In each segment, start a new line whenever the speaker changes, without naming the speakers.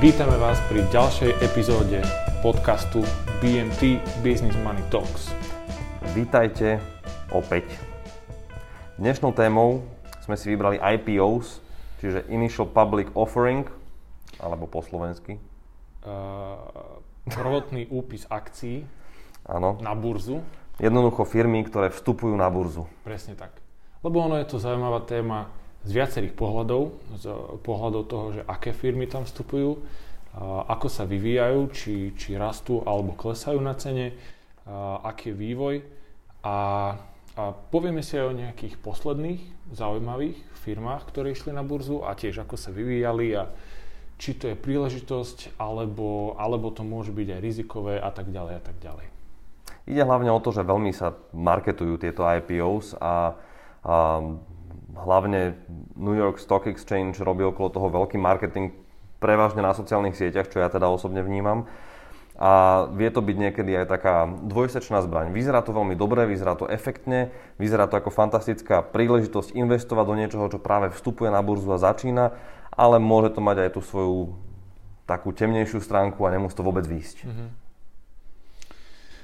vítame vás pri ďalšej epizóde podcastu BMT Business Money Talks.
Vítajte opäť. Dnešnou témou sme si vybrali IPOs, čiže Initial Public Offering, alebo po slovensky.
Uh, prvotný úpis akcií
Áno.
na burzu.
Jednoducho firmy, ktoré vstupujú na burzu.
Presne tak. Lebo ono je to zaujímavá téma z viacerých pohľadov. Z pohľadov toho, že aké firmy tam vstupujú, ako sa vyvíjajú, či, či rastú alebo klesajú na cene, aký je vývoj. A, a povieme si aj o nejakých posledných zaujímavých firmách, ktoré išli na burzu a tiež ako sa vyvíjali a či to je príležitosť, alebo, alebo to môže byť aj rizikové a tak ďalej a tak ďalej.
Ide hlavne o to, že veľmi sa marketujú tieto IPOs a, a hlavne New York Stock Exchange robí okolo toho veľký marketing prevažne na sociálnych sieťach, čo ja teda osobne vnímam. A vie to byť niekedy aj taká dvojsečná zbraň. Vyzerá to veľmi dobre, vyzerá to efektne, vyzerá to ako fantastická príležitosť investovať do niečoho, čo práve vstupuje na burzu a začína, ale môže to mať aj tú svoju takú temnejšiu stránku a nemusí to vôbec výjsť. Mm-hmm.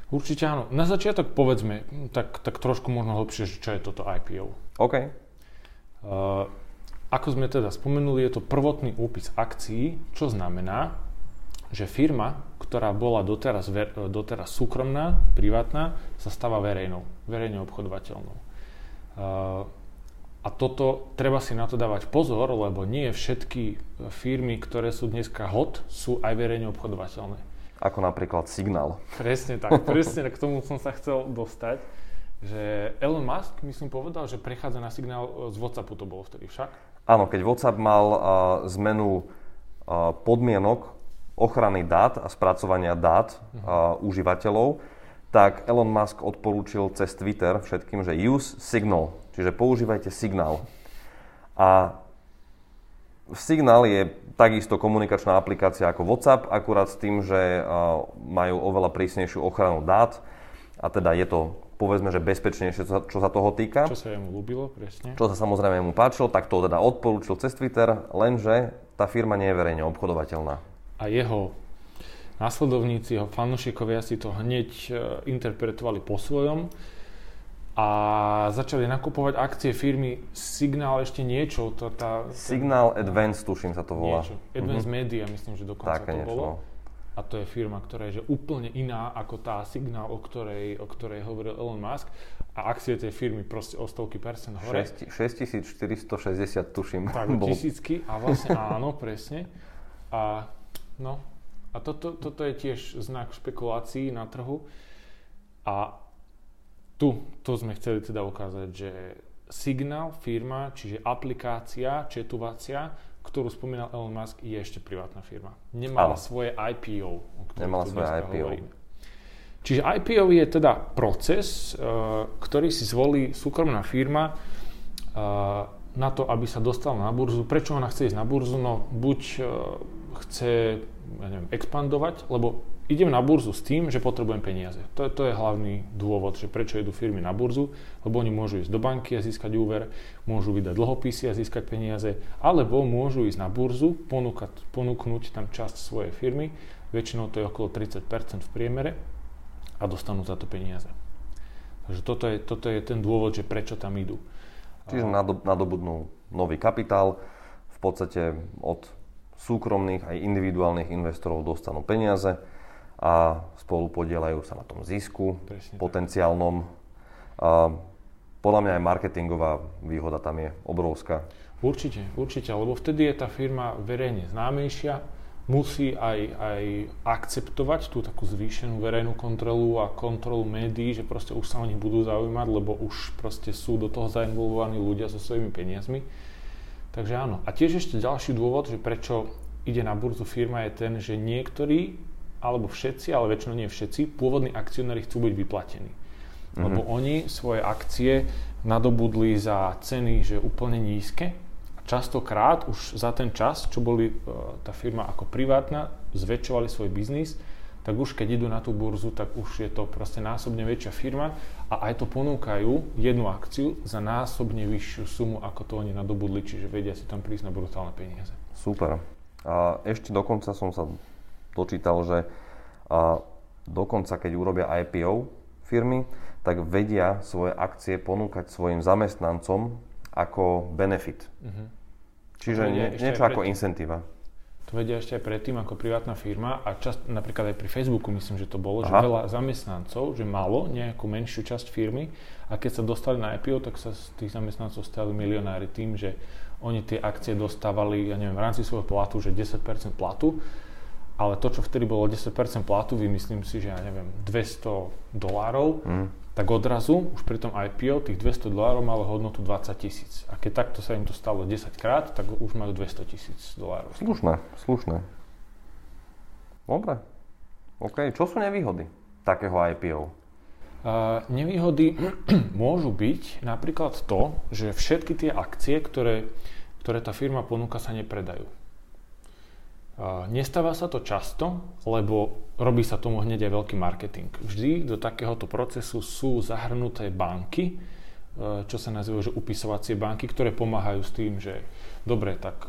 Určite áno. Na začiatok povedzme, tak, tak trošku možno hlbšie, čo je toto IPO.
OK. Uh,
ako sme teda spomenuli, je to prvotný úpis akcií, čo znamená, že firma, ktorá bola doteraz, ver, doteraz súkromná, privátna, sa stáva verejnou, verejne obchodovateľnou. Uh, a toto treba si na to dávať pozor, lebo nie všetky firmy, ktoré sú dneska hot, sú aj verejne obchodovateľné.
Ako napríklad Signál.
Presne tak, presne k tomu som sa chcel dostať. Že Elon Musk, myslím, povedal, že prechádza na signál z WhatsAppu, to bolo vtedy však?
Áno, keď WhatsApp mal uh, zmenu uh, podmienok ochrany dát a spracovania dát uh, užívateľov, tak Elon Musk odporúčil cez Twitter všetkým, že use Signal, čiže používajte Signál. A Signál je takisto komunikačná aplikácia ako WhatsApp, akurát s tým, že majú oveľa prísnejšiu ochranu dát a teda je to povedzme, že bezpečnejšie, čo sa, čo sa toho týka.
Čo sa jemu ľúbilo, presne.
Čo sa samozrejme mu páčilo, tak to teda odporúčil cez Twitter, lenže tá firma nie je verejne obchodovateľná.
A jeho následovníci, jeho fanúšikovia si to hneď e, interpretovali po svojom a začali nakupovať akcie firmy Signal ešte niečo. Tá, tá,
Signal Advance, tuším sa to volá.
Niečo. Advance mm-hmm. Media, myslím, že dokonca
Také
to
niečo.
bolo.
no.
A to je firma, ktorá je že úplne iná ako tá Signal, o ktorej, o ktorej hovoril Elon Musk. A akcie tej firmy proste o stovky percent hore.
6460 tuším.
Tak,
bolo.
tisícky. A vlastne áno, presne. A no, a toto, toto je tiež znak špekulácií na trhu. A tu, to sme chceli teda ukázať, že Signal, firma, čiže aplikácia četovacia, ktorú spomínal Elon Musk, je ešte privátna firma. Nemala
Áno.
svoje IPO. O
Nemala svoje IPO.
hovoríme. Čiže IPO je teda proces, uh, ktorý si zvolí súkromná firma uh, na to, aby sa dostala na burzu. Prečo ona chce ísť na burzu? No buď uh, chce ja neviem, expandovať, lebo idem na burzu s tým, že potrebujem peniaze. To, je- to je hlavný dôvod, že prečo idú firmy na burzu, lebo oni môžu ísť do banky a získať úver, môžu vydať dlhopisy a získať peniaze, alebo môžu ísť na burzu, ponúkať, ponúknuť tam časť svojej firmy, väčšinou to je okolo 30% v priemere a dostanú za to peniaze. Takže toto je, toto je ten dôvod, že prečo tam idú.
Čiže nado- nadobudnú nový kapitál, v podstate od súkromných aj individuálnych investorov dostanú peniaze a spolu podielajú sa na tom zisku
Presne
potenciálnom. A podľa mňa aj marketingová výhoda tam je obrovská.
Určite, určite, lebo vtedy je tá firma verejne známejšia, musí aj, aj akceptovať tú takú zvýšenú verejnú kontrolu a kontrolu médií, že proste už sa o nich budú zaujímať, lebo už proste sú do toho zainvolvovaní ľudia so svojimi peniazmi. Takže áno. A tiež ešte ďalší dôvod, že prečo ide na burzu firma je ten, že niektorí, alebo všetci, ale väčšinou nie všetci, pôvodní akcionári chcú byť vyplatení. Lebo oni svoje akcie nadobudli za ceny, že úplne nízke. A častokrát už za ten čas, čo boli e, tá firma ako privátna, zväčšovali svoj biznis, tak už keď idú na tú burzu, tak už je to proste násobne väčšia firma a aj to ponúkajú jednu akciu za násobne vyššiu sumu, ako to oni nadobudli, čiže vedia si tam prísť na brutálne peniaze.
Super. A ešte dokonca som sa dočítal, že a dokonca keď urobia IPO firmy, tak vedia svoje akcie ponúkať svojim zamestnancom ako benefit. Uh-huh. Čiže nie, niečo ako incentíva.
To vedia ešte aj predtým ako privátna firma a čas, napríklad aj pri Facebooku myslím, že to bolo, Aha. že veľa zamestnancov, že malo nejakú menšiu časť firmy a keď sa dostali na IPO, tak sa z tých zamestnancov stali milionári tým, že oni tie akcie dostávali, ja neviem, v rámci svojho platu, že 10% platu, ale to, čo vtedy bolo 10% platu, vymyslím si, že ja neviem, 200 dolárov, mm tak odrazu už pri tom IPO tých 200 dolárov malo hodnotu 20 tisíc. A keď takto sa im to stalo 10 krát, tak už majú 200 tisíc dolárov.
Slušné, slušné. Dobre. OK, čo sú nevýhody takého IPO?
Uh, nevýhody môžu byť napríklad to, že všetky tie akcie, ktoré, ktoré tá firma ponúka, sa nepredajú. Nestáva sa to často, lebo robí sa tomu hneď aj veľký marketing. Vždy do takéhoto procesu sú zahrnuté banky, e, čo sa nazývajú, že upisovacie banky, ktoré pomáhajú s tým, že dobre, tak e,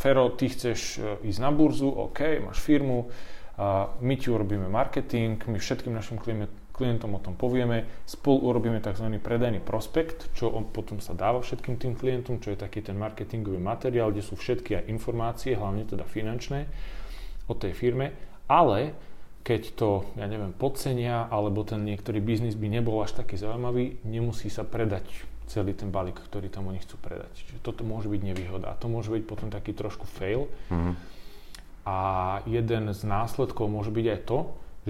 Fero, ty chceš e, ísť na burzu, OK, máš firmu, my ti urobíme marketing, my všetkým našim klientom o tom povieme, spolu urobíme tzv. predajný prospekt, čo on potom sa dáva všetkým tým klientom, čo je taký ten marketingový materiál, kde sú všetky aj informácie, hlavne teda finančné, o tej firme, ale keď to, ja neviem, podcenia, alebo ten niektorý biznis by nebol až taký zaujímavý, nemusí sa predať celý ten balík, ktorý tam oni chcú predať. Čiže toto môže byť nevýhoda. A to môže byť potom taký trošku fail. Mm-hmm. A jeden z následkov môže byť aj to,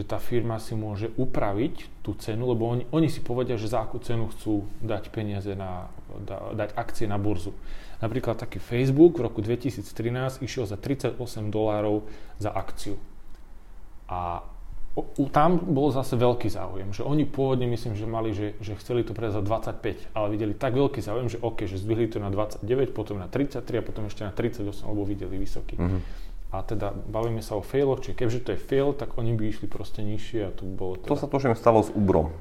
že tá firma si môže upraviť tú cenu, lebo oni, oni si povedia, že za akú cenu chcú dať peniaze na, da, dať akcie na burzu. Napríklad taký Facebook v roku 2013 išiel za 38 dolárov za akciu. A u, tam bol zase veľký záujem, že oni pôvodne myslím, že mali, že, že chceli to predať za 25, ale videli tak veľký záujem, že OK, že zdvihli to na 29, potom na 33 a potom ešte na 38, lebo videli vysoký. Mm-hmm a teda bavíme sa o failoch, čiže keďže to je fail, tak oni by išli proste nižšie a tu bolo teda...
To sa tuším stalo s Uberom.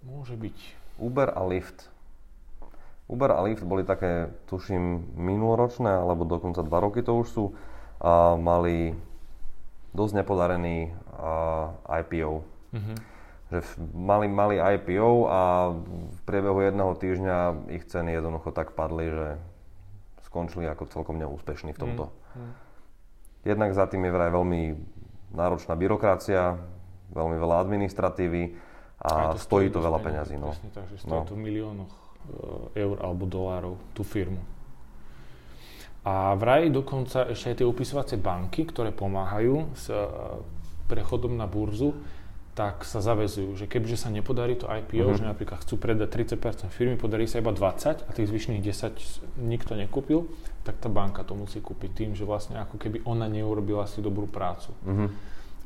Môže byť.
Uber a Lyft. Uber a Lyft boli také, tuším, minuloročné, alebo dokonca dva roky to už sú, a mali dosť nepodarený IPO. Mm-hmm. Že mali, mali IPO a v priebehu jedného týždňa ich ceny jednoducho tak padli, že skončili ako celkom neúspešní v tomto. Mm-hmm. Jednak za tým je vraj veľmi náročná byrokracia, veľmi veľa administratívy a, a to stojí to veľa peňazí.
No. Presne tak, že stojí no. to v miliónoch e, eur alebo dolárov tú firmu. A vraj dokonca ešte aj tie upisovacie banky, ktoré pomáhajú s e, prechodom na burzu, tak sa zavezujú, že kebyže sa nepodarí to IPO, uh-huh. že napríklad chcú predať 30% firmy, podarí sa iba 20 a tých zvyšných 10 nikto nekúpil, tak tá banka to musí kúpiť tým, že vlastne ako keby ona neurobila si dobrú prácu. Uh-huh.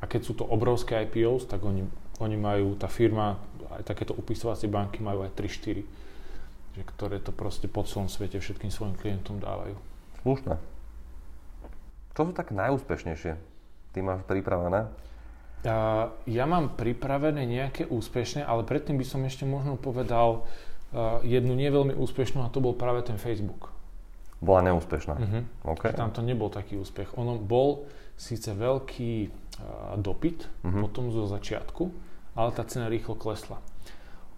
A keď sú to obrovské IPOs, tak oni, oni majú, tá firma, aj takéto upisovacie banky majú aj 3-4, že ktoré to proste po celom svete všetkým svojim klientom dávajú.
Slušné. Čo sú také najúspešnejšie? Ty máš pripravené?
Uh, ja mám pripravené nejaké úspešné, ale predtým by som ešte možno povedal uh, jednu nie veľmi úspešnú a to bol práve ten Facebook.
Bola neúspešná. Uh-huh.
Okay. Tam to nebol taký úspech. Ono bol síce veľký uh, dopyt uh-huh. potom zo začiatku, ale tá cena rýchlo klesla.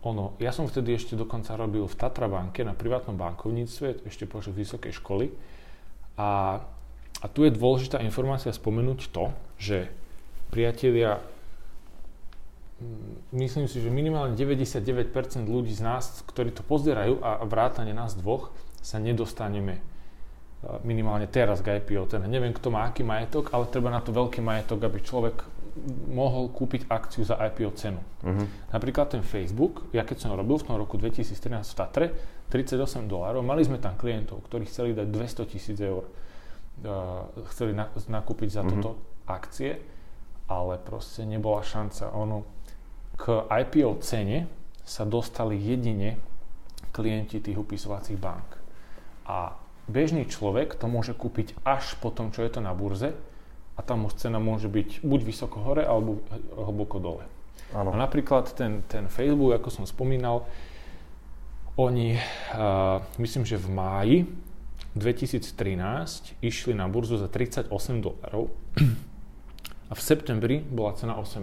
Ono, ja som vtedy ešte dokonca robil v Tatra banke na privátnom bankovníctve, ešte počas vysokej školy. A, a tu je dôležitá informácia spomenúť to, že priatelia, mm, myslím si, že minimálne 99% ľudí z nás, ktorí to pozerajú a vrátane nás dvoch, sa nedostaneme e, minimálne teraz k IPO. Teda neviem, kto má aký majetok, ale treba na to veľký majetok, aby človek mohol kúpiť akciu za IPO cenu. Uh-huh. Napríklad ten Facebook, ja keď som robil v tom roku 2013 v Tatre, 38 dolárov, mali sme tam klientov, ktorí chceli dať 200 tisíc eur, uh, chceli na, nakúpiť za uh-huh. toto akcie ale proste nebola šanca. Ono k IPO cene sa dostali jedine klienti tých upisovacích bank. A bežný človek to môže kúpiť až po tom, čo je to na burze a tam už cena môže byť buď vysoko hore alebo hlboko dole. Ano. A napríklad ten, ten Facebook, ako som spomínal, oni, uh, myslím, že v máji 2013 išli na burzu za 38 dolarov a v septembri bola cena 18.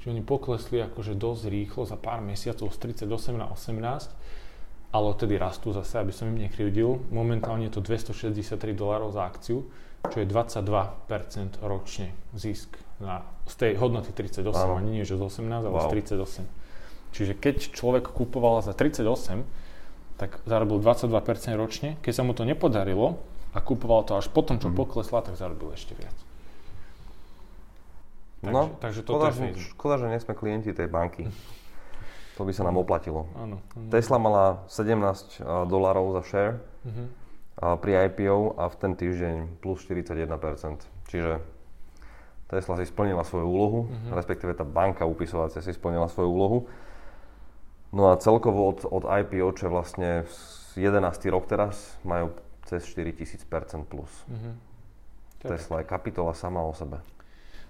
Čiže oni poklesli akože dosť rýchlo za pár mesiacov z 38 na 18, ale odtedy rastú zase, aby som im nekrivdil. Momentálne je to 263 dolárov za akciu, čo je 22% ročne zisk na, z tej hodnoty 38, Áno. ani nie že z 18, ale wow. z 38. Čiže keď človek kupoval za 38, tak zarobil 22% ročne. Keď sa mu to nepodarilo a kupoval to až potom, čo mm. poklesla, tak zarobil ešte viac.
Takže, no, takže to škoda, je škoda, že nie sme klienti tej banky. To by sa nám oplatilo.
Áno,
áno. Tesla mala 17 dolárov za share uh-huh. pri IPO a v ten týždeň plus 41%. Čiže Tesla si splnila svoju úlohu, uh-huh. respektíve tá banka upisovacia si splnila svoju úlohu. No a celkovo od, od IPO, čo je vlastne 11. rok teraz, majú cez 4000% plus. Uh-huh. Tesla je kapitola sama o sebe.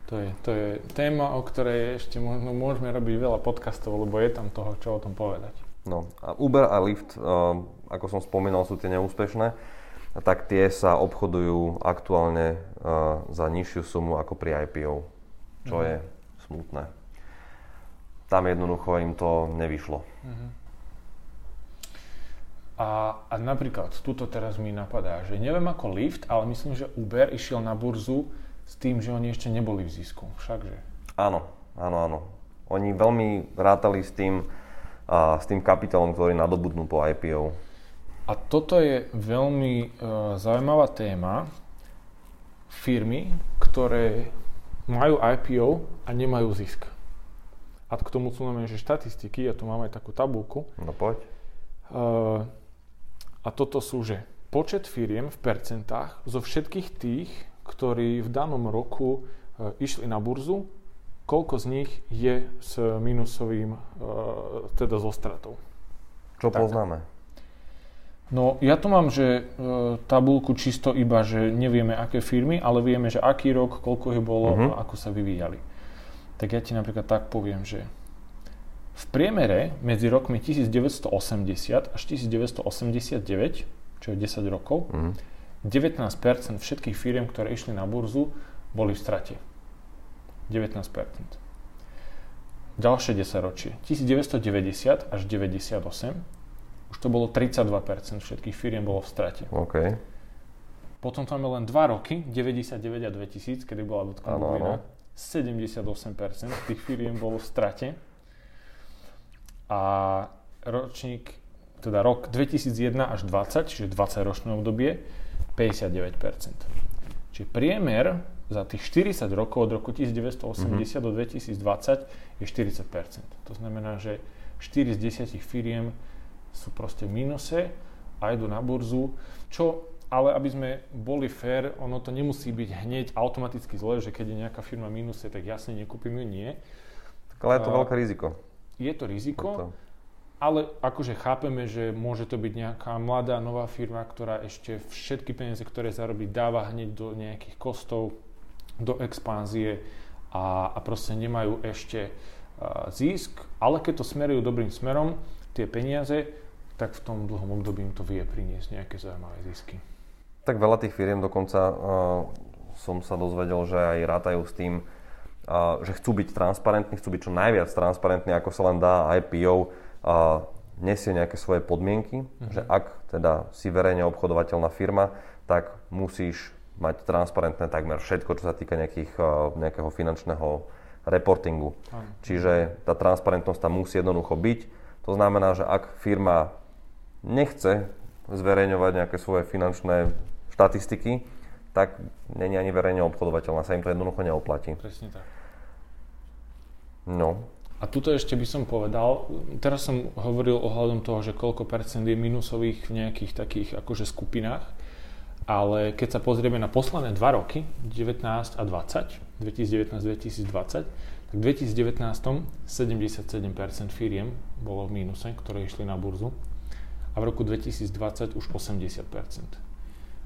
To je, to je téma, o ktorej ešte možno môžeme robiť veľa podcastov, lebo je tam toho, čo o tom povedať.
No a Uber a Lyft, uh, ako som spomínal, sú tie neúspešné, tak tie sa obchodujú aktuálne uh, za nižšiu sumu ako pri IPO, čo uh-huh. je smutné. Tam jednoducho im to nevyšlo. Uh-huh.
A, a napríklad, tuto teraz mi napadá, že neviem ako Lyft, ale myslím, že Uber išiel na burzu s tým, že oni ešte neboli v zisku. Všakže.
Áno, áno, áno. Oni veľmi rátali s tým, a, s tým kapitálom, ktorý nadobudnú po IPO.
A toto je veľmi uh, zaujímavá téma. Firmy, ktoré majú IPO a nemajú zisk. A k tomu sú nám štatistiky, ja tu mám aj takú tabulku.
No poď.
Uh, a toto sú, že počet firiem v percentách zo všetkých tých, ktorí v danom roku e, išli na burzu, koľko z nich je s minusovým, e, teda zo stratou.
Čo tak. poznáme?
No ja tu mám, že e, tabulku čisto iba, že nevieme aké firmy, ale vieme, že aký rok, koľko ich bolo uh-huh. a ako sa vyvíjali. Tak ja ti napríklad tak poviem, že v priemere medzi rokmi 1980 až 1989, čo je 10 rokov, uh-huh 19% všetkých firiem, ktoré išli na burzu, boli v strate. 19%. Ďalšie 10 ročie. 1990 až 98 už to bolo 32% všetkých firiem bolo v strate.
Okay.
Potom tam je len 2 roky, 99 a 2000, kedy bola dotkom bublina. 78% tých firiem bolo v strate. A ročník, teda rok 2001 až 20, čiže 20 ročné obdobie, 59%. Čiže priemer za tých 40 rokov od roku 1980 mm-hmm. do 2020 je 40%. To znamená, že 4 z 10 firiem sú proste v mínuse a idú na burzu, čo ale aby sme boli fair, ono to nemusí byť hneď automaticky zle, že keď je nejaká firma v mínuse, tak jasne nekúpim ju, nie.
Tak ale je to veľké riziko.
Je to riziko. To ale akože chápeme, že môže to byť nejaká mladá, nová firma, ktorá ešte všetky peniaze, ktoré zarobí, dáva hneď do nejakých kostov, do expanzie a, a proste nemajú ešte uh, zisk, ale keď to smerujú dobrým smerom, tie peniaze, tak v tom dlhom období im to vie priniesť nejaké zaujímavé zisky.
Tak veľa tých firiem dokonca uh, som sa dozvedel, že aj rátajú s tým, uh, že chcú byť transparentní, chcú byť čo najviac transparentní, ako sa len dá IPO, a nesie nejaké svoje podmienky, uh-huh. že ak teda si verejne obchodovateľná firma, tak musíš mať transparentné takmer všetko, čo sa týka nejakých, nejakého finančného reportingu. Uh-huh. Čiže tá transparentnosť tam musí jednoducho byť. To znamená, že ak firma nechce zverejňovať nejaké svoje finančné štatistiky, tak není ani verejne obchodovateľná, sa im to jednoducho neoplatí.
Presne tak.
No,
a tuto ešte by som povedal, teraz som hovoril ohľadom toho, že koľko percent je minusových v nejakých takých akože skupinách, ale keď sa pozrieme na posledné dva roky, 19 a 20, 2019-2020, tak v 2019 77% firiem bolo v mínuse, ktoré išli na burzu a v roku 2020 už 80%.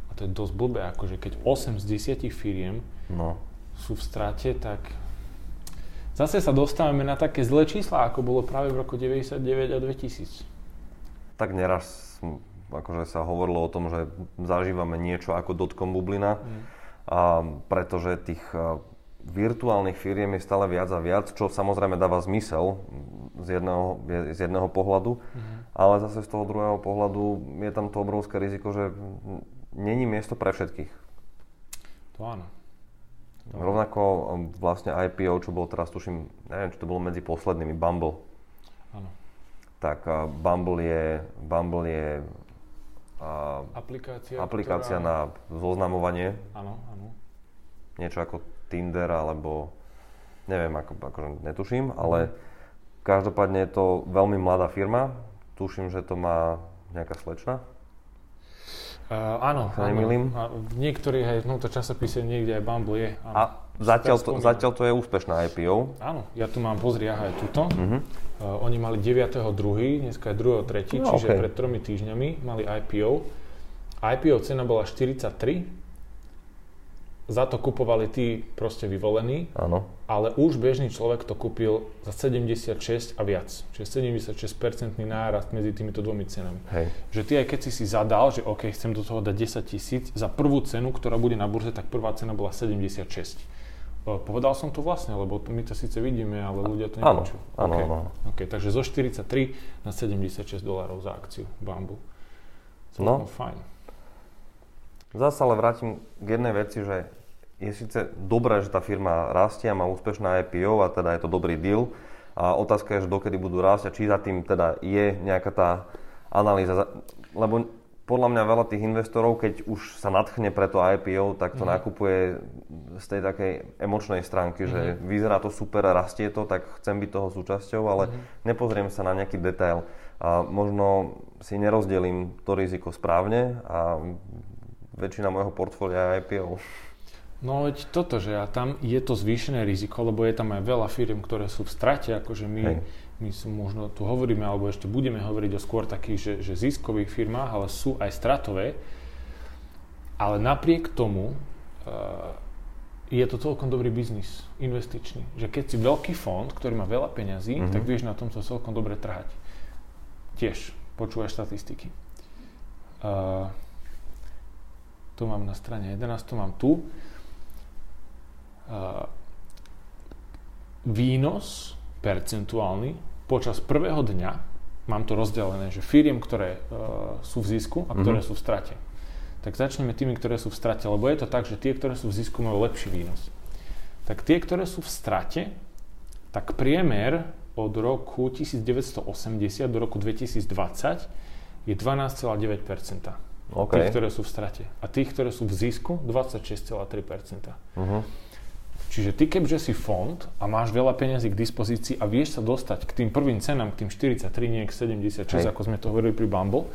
A to je dosť blbé, akože keď 8 z 10 firiem no. sú v strate, tak zase sa dostávame na také zlé čísla, ako bolo práve v roku 99 a 2000.
Tak neraz akože sa hovorilo o tom, že zažívame niečo ako dotcom bublina, mm. a, pretože tých virtuálnych firiem je stále viac a viac, čo samozrejme dáva zmysel z jedného, z jedného pohľadu, mm-hmm. ale zase z toho druhého pohľadu je tam to obrovské riziko, že není miesto pre všetkých.
To áno.
Rovnako um, vlastne IPO, čo bolo teraz, tuším, neviem, či to bolo medzi poslednými, Bumble.
Áno.
Tak uh, Bumble je, Bumble je
uh, aplikácia,
aplikácia ktorá... na zoznamovanie.
Áno, áno.
Niečo ako Tinder alebo neviem, ako, akože netuším, ale každopádne je to veľmi mladá firma. Tuším, že to má nejaká slečna.
Uh, áno,
áno.
V niektorých aj v tomto časopise niekde aj Bumble je. Áno.
A zatiaľ to, zatiaľ to je úspešná IPO.
Áno, ja tu mám, pozri, aha, aj tuto. Uh-huh. Uh, oni mali 9.2., dneska je 2.3., no, čiže okay. pred tromi týždňami mali IPO. IPO cena bola 43, za to kupovali tí proste vyvolení,
Áno.
ale už bežný človek to kúpil za 76 a viac. Čiže 76% nárast medzi týmito dvomi cenami.
Hej.
Že ty aj keď si si zadal, že OK, chcem do toho dať 10 tisíc, za prvú cenu, ktorá bude na burze, tak prvá cena bola 76. Povedal som to vlastne, lebo my to síce vidíme, ale ľudia to nepočujú.
Áno, okay. áno, áno.
Okay, takže zo 43 na 76 dolárov za akciu Bambu.
No,
fajn.
Zase ale vrátim k jednej veci, že je síce dobré, že tá firma rastie a má úspešná IPO a teda je to dobrý deal. A otázka je, že dokedy budú rásť a či za tým teda je nejaká tá analýza. Lebo podľa mňa veľa tých investorov, keď už sa nadchne pre to IPO, tak to mm. nakupuje z tej takej emočnej stránky, mm. že mhm. vyzerá to super rastie to, tak chcem byť toho súčasťou, ale mm. nepozriem sa na nejaký detail. A možno si nerozdelím to riziko správne a väčšina môjho portfólia je IPO.
No veď toto, že a tam je to zvýšené riziko, lebo je tam aj veľa firm, ktoré sú v strate, akože my, my sú možno tu hovoríme, alebo ešte budeme hovoriť o skôr takých, že, že ziskových firmách, ale sú aj stratové. Ale napriek tomu uh, je to celkom dobrý biznis, investičný. Že keď si veľký fond, ktorý má veľa peňazí, mm-hmm. tak vieš na tomto celkom dobre trhať. Tiež počúvaš štatistiky. Uh, to mám na strane 11, to mám tu. Výnos percentuálny počas prvého dňa, mám to rozdelené, že firiem, ktoré uh, sú v zisku a ktoré mm-hmm. sú v strate. Tak začneme tými, ktoré sú v strate, lebo je to tak, že tie, ktoré sú v zisku, majú lepší výnos. Tak tie, ktoré sú v strate, tak priemer od roku 1980 do roku 2020 je 12,9%.
Okay.
Tých, ktoré sú v strate. A tých, ktoré sú v zisku, 26,3%. Uh-huh. Čiže ty kebyže si fond a máš veľa peniazí k dispozícii a vieš sa dostať k tým prvým cenám, k tým 43, nie k 76, Hej. ako sme to hovorili pri Bumble,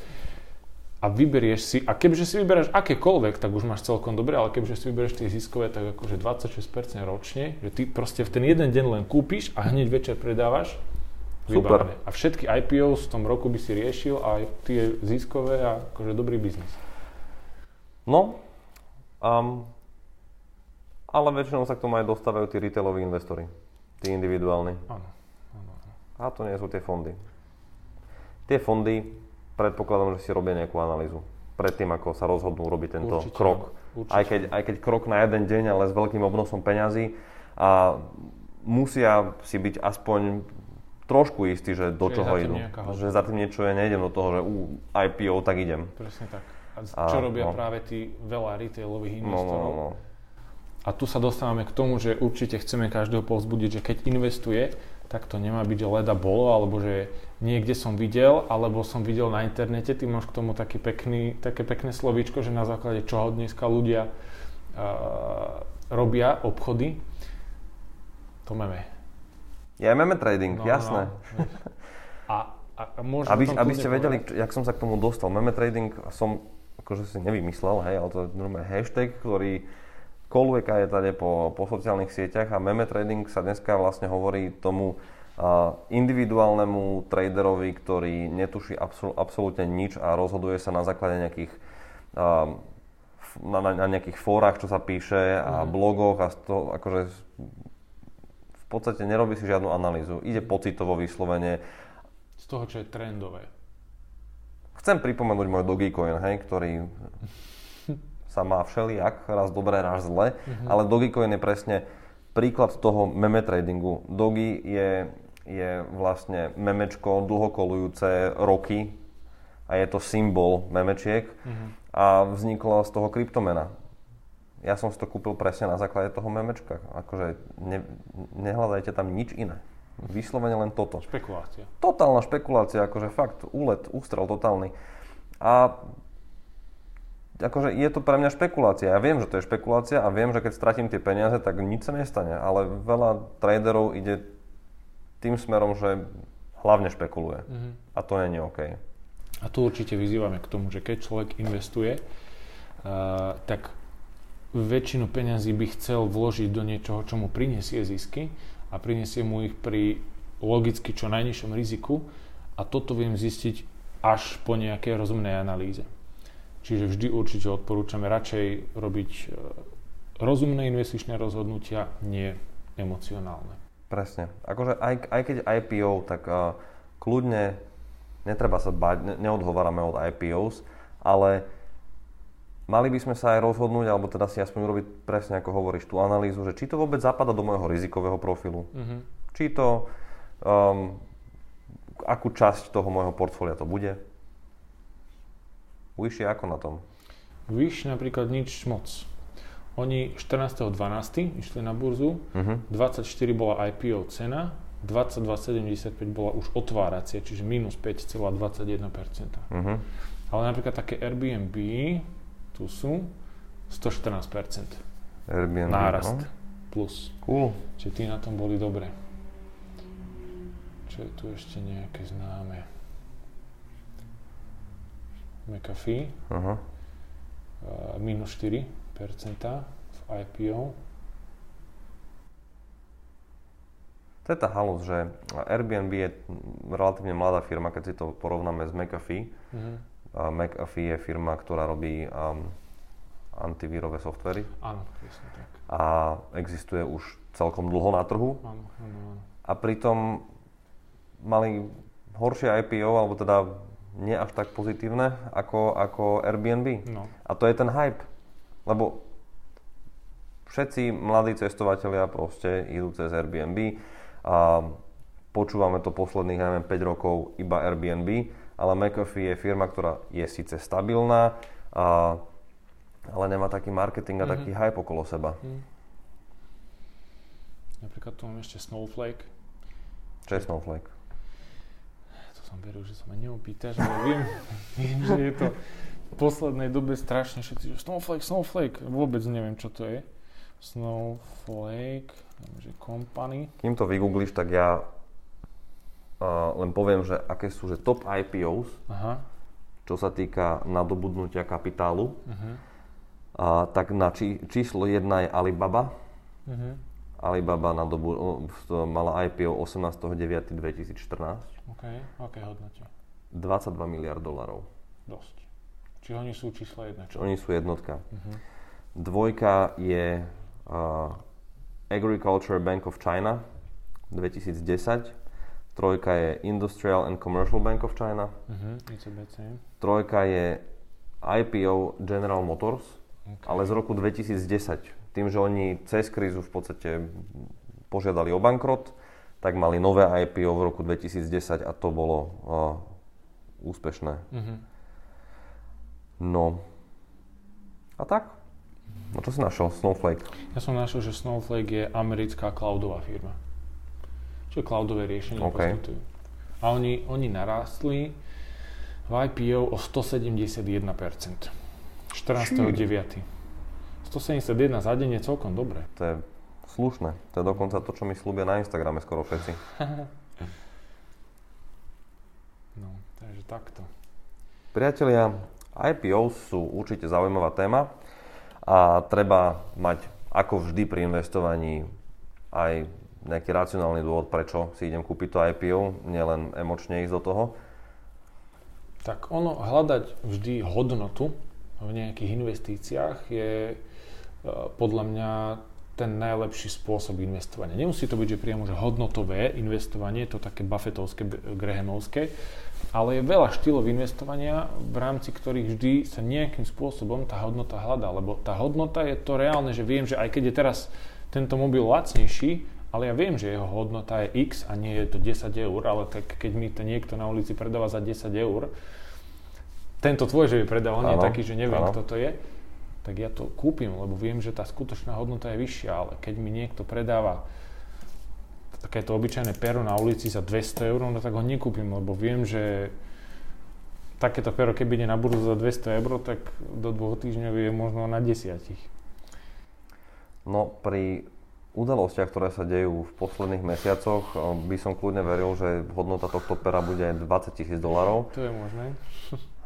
a vyberieš si, a kebyže si vyberáš akékoľvek, tak už máš celkom dobre, ale kebyže si vyberieš tie ziskové, tak akože 26% ročne, že ty proste v ten jeden deň len kúpiš a hneď večer predávaš,
Super.
A všetky IPOs v tom roku by si riešil a tie ziskové a akože dobrý biznis.
No, um, ale väčšinou sa k tomu aj dostávajú tí retailoví investori, tí individuálni.
Áno, áno,
A to nie sú tie fondy. Tie fondy, predpokladám, že si robia nejakú analýzu predtým, ako sa rozhodnú robiť tento určite, krok. Určite. Aj, keď, aj keď krok na jeden deň, ale s veľkým obnosom peňazí a musia si byť aspoň trošku istý, že do Čiže čoho idú. Že za tým niečo je, nejdem do toho, že u IPO, tak idem.
Presne tak. A čo a, robia no. práve tí veľa retailových investorov? No, no, no. A tu sa dostávame k tomu, že určite chceme každého povzbudiť, že keď investuje, tak to nemá byť, že leda bolo, alebo že niekde som videl, alebo som videl na internete, ty máš k tomu taký pekný, také pekné slovíčko, že na základe čoho dneska ľudia uh, robia obchody. To máme
ja meme trading, no, jasné.
No. A, a, a
aby, aby ste vedeli, povedať? jak som sa k tomu dostal. Meme trading som akože si nevymyslel, hej, ale to je normálne hashtag, ktorý koluje kade po, po sociálnych sieťach a meme trading sa dneska vlastne hovorí tomu uh, individuálnemu traderovi, ktorý netuší absol, absolútne nič a rozhoduje sa na základe nejakých uh, na, na, na nejakých fórach, čo sa píše a mm. blogoch a to akože v podstate nerobí si žiadnu analýzu. Ide pocitovo vyslovene.
Z toho, čo je trendové.
Chce chcem pripomenúť môj Dogecoin, hej, ktorý sa má všelijak, raz dobre, raz zle, mm-hmm. ale Dogecoin je presne príklad toho meme tradingu. Dogi je, je vlastne memečko dlhokolujúce roky a je to symbol memečiek mm-hmm. a vzniklo z toho kryptomena. Ja som si to kúpil presne na základe toho memečka. Akože ne, nehľadajte tam nič iné. Vyslovene len toto.
Špekulácia.
Totálna špekulácia, akože fakt, úlet, ústrel totálny. A akože je to pre mňa špekulácia. Ja viem, že to je špekulácia a viem, že keď stratím tie peniaze, tak nič sa nestane. Ale veľa traderov ide tým smerom, že hlavne špekuluje. Mm-hmm. A to nie je OK.
A tu určite vyzývame k tomu, že keď človek investuje, uh, tak väčšinu peňazí by chcel vložiť do niečoho, čo mu prinesie zisky a prinesie mu ich pri logicky čo najnižšom riziku a toto viem zistiť až po nejakej rozumnej analýze. Čiže vždy určite odporúčame radšej robiť e, rozumné investičné rozhodnutia, nie emocionálne.
Presne. Akože aj, aj keď IPO, tak uh, kľudne netreba sa bať, ne, neodhovárame od IPOs, ale mali by sme sa aj rozhodnúť, alebo teda si aspoň urobiť presne ako hovoríš tú analýzu, že či to vôbec zapada do môjho rizikového profilu. Mm-hmm. Či to, um, akú časť toho môjho portfólia to bude, Wish je ako na tom?
Wish napríklad nič moc. Oni 14.12. išli na burzu, uh-huh. 24 bola IPO cena, 22,75 bola už otváracie, čiže minus 5,21%. Uh-huh. Ale napríklad také Airbnb, tu sú 114%.
Airbnb,
Nárast no? plus.
Cool.
Čiže tí na tom boli dobre. Čo je tu ešte nejaké známe? McAfee, uh-huh. uh, minus 4% v IPO.
To je tá halus, že Airbnb je relatívne mladá firma, keď si to porovnáme s McAfee. Uh-huh. McAfee je firma, ktorá robí um, antivírové softvery.
Áno, presne tak.
A existuje už celkom dlho na trhu.
Áno, áno, áno.
A pritom mali horšie IPO, alebo teda nie až tak pozitívne ako, ako Airbnb. No. A to je ten hype. Lebo všetci mladí cestovatelia proste idú cez Airbnb a počúvame to posledných, neviem, 5 rokov iba Airbnb, ale McAfee je firma, ktorá je síce stabilná, a, ale nemá taký marketing a mm-hmm. taký hype okolo seba. Mm.
Napríklad tu mám ešte Snowflake.
Čo je Snowflake?
som veril, že sa ma neopýtaš, ale viem, viem, že je to v poslednej dobe strašne všetci, že Snowflake, Snowflake, vôbec neviem, čo to je. Snowflake, že company.
Kým to vygoogliš, tak ja uh, len poviem, že aké sú že top IPOs, Aha. čo sa týka nadobudnutia kapitálu. Uh-huh. Uh, tak na či, číslo jedna je Alibaba. Uh-huh. Alibaba na dobu, mala IPO 18.9.2014.
OK, aké hodnote?
22 miliard dolarov.
Dosť. Čiže oni sú číslo jedna.
Čo? Oni sú jednotka. Uh-huh. Dvojka je uh, Agriculture Bank of China 2010. Trojka je Industrial and Commercial Bank of China. Uh-huh.
ICBC.
Trojka je IPO General Motors, okay. ale z roku 2010. Tým, že oni cez krízu v podstate požiadali o bankrot, tak mali nové IPO v roku 2010 a to bolo uh, úspešné. Mm-hmm. No a tak. No čo si našiel? Snowflake?
Ja som našiel, že Snowflake je americká cloudová firma. Čo cloudové riešenie okay. poskytujú. A oni, oni narástli v IPO o 171%. 14.9. 171 za deň je celkom dobre.
To je slušné. To je dokonca to, čo mi slúbia na Instagrame skoro všetci.
no, takže takto.
Priatelia, IPO sú určite zaujímavá téma a treba mať ako vždy pri investovaní aj nejaký racionálny dôvod, prečo si idem kúpiť to IPO, nielen emočne ísť do toho.
Tak ono, hľadať vždy hodnotu v nejakých investíciách je e, podľa mňa ten najlepší spôsob investovania. Nemusí to byť, že priamo že hodnotové investovanie, to také buffetovské, grahamovské, ale je veľa štýlov investovania, v rámci ktorých vždy sa nejakým spôsobom tá hodnota hľadá, lebo tá hodnota je to reálne, že viem, že aj keď je teraz tento mobil lacnejší, ale ja viem, že jeho hodnota je X a nie je to 10 eur, ale tak keď mi to niekto na ulici predáva za 10 eur, tento tvoj, že je predávaný, je taký, že neviem, ano. kto to je, tak ja to kúpim, lebo viem, že tá skutočná hodnota je vyššia, ale keď mi niekto predáva takéto obyčajné pero na ulici za 200 eur, no tak ho nekúpim, lebo viem, že takéto pero, keby ide na burzu za 200 eur, tak do dvoch týždňov je možno na desiatich.
No pri udalostiach, ktoré sa dejú v posledných mesiacoch, eh, by som kľudne veril, že hodnota tohto pera bude 20 tisíc dolarov.
To je možné.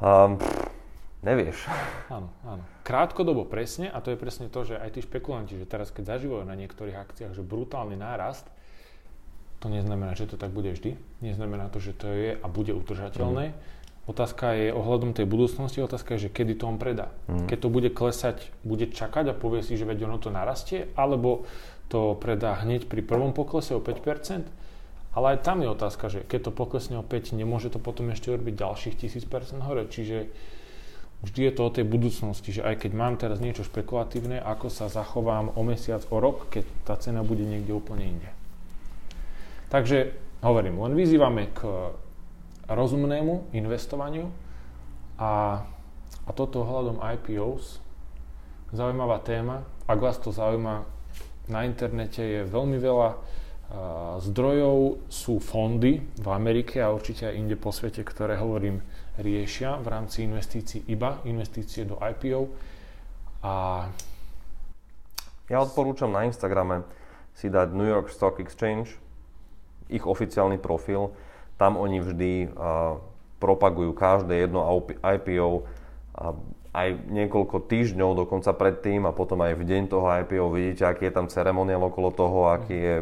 Um, nevieš.
Áno, áno. Krátkodobo presne, a to je presne to, že aj tí špekulanti, že teraz keď zažívajú na niektorých akciách, že brutálny nárast, to neznamená, že to tak bude vždy. Neznamená to, že to je a bude udržateľné. Mm. Otázka je ohľadom tej budúcnosti, otázka je, že kedy to on predá. Mm. Keď to bude klesať, bude čakať a povie si, že veď ono to narastie, alebo to predá hneď pri prvom poklese o 5%, ale aj tam je otázka, že keď to poklesne o 5, nemôže to potom ešte urobiť ďalších 1000% hore. Čiže vždy je to o tej budúcnosti, že aj keď mám teraz niečo špekulatívne, ako sa zachovám o mesiac, o rok, keď tá cena bude niekde úplne inde. Takže hovorím, len vyzývame k rozumnému investovaniu a, a toto ohľadom IPOs, zaujímavá téma. Ak vás to zaujíma, na internete je veľmi veľa zdrojov, sú fondy v Amerike a určite aj inde po svete, ktoré hovorím riešia v rámci investícií iba, investície do IPO. A...
Ja odporúčam na Instagrame si dať New York Stock Exchange, ich oficiálny profil, tam oni vždy uh, propagujú každé jedno IPO a aj niekoľko týždňov dokonca predtým a potom aj v deň toho IPO vidíte, aký je tam ceremoniál okolo toho, aký je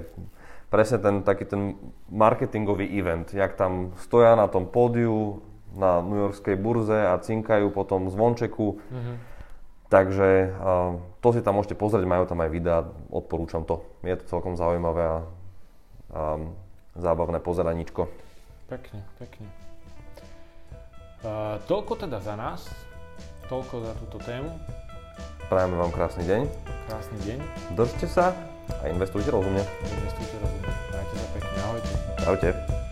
presne ten taký ten marketingový event, jak tam stoja na tom pódiu na New Yorkskej burze a cinkajú potom zvončeku. Mm-hmm. Takže to si tam môžete pozrieť, majú tam aj videa, odporúčam to. Je to celkom zaujímavé a um, zábavné pozeraníčko.
Pekne, pekne. Uh, toľko teda za nás, toľko za túto tému.
Prajeme vám krásny deň.
Krásny deň.
Držte sa a investujte rozumne.
Investujte rozumne. Majte sa pekne. Ahojte.
Ahojte.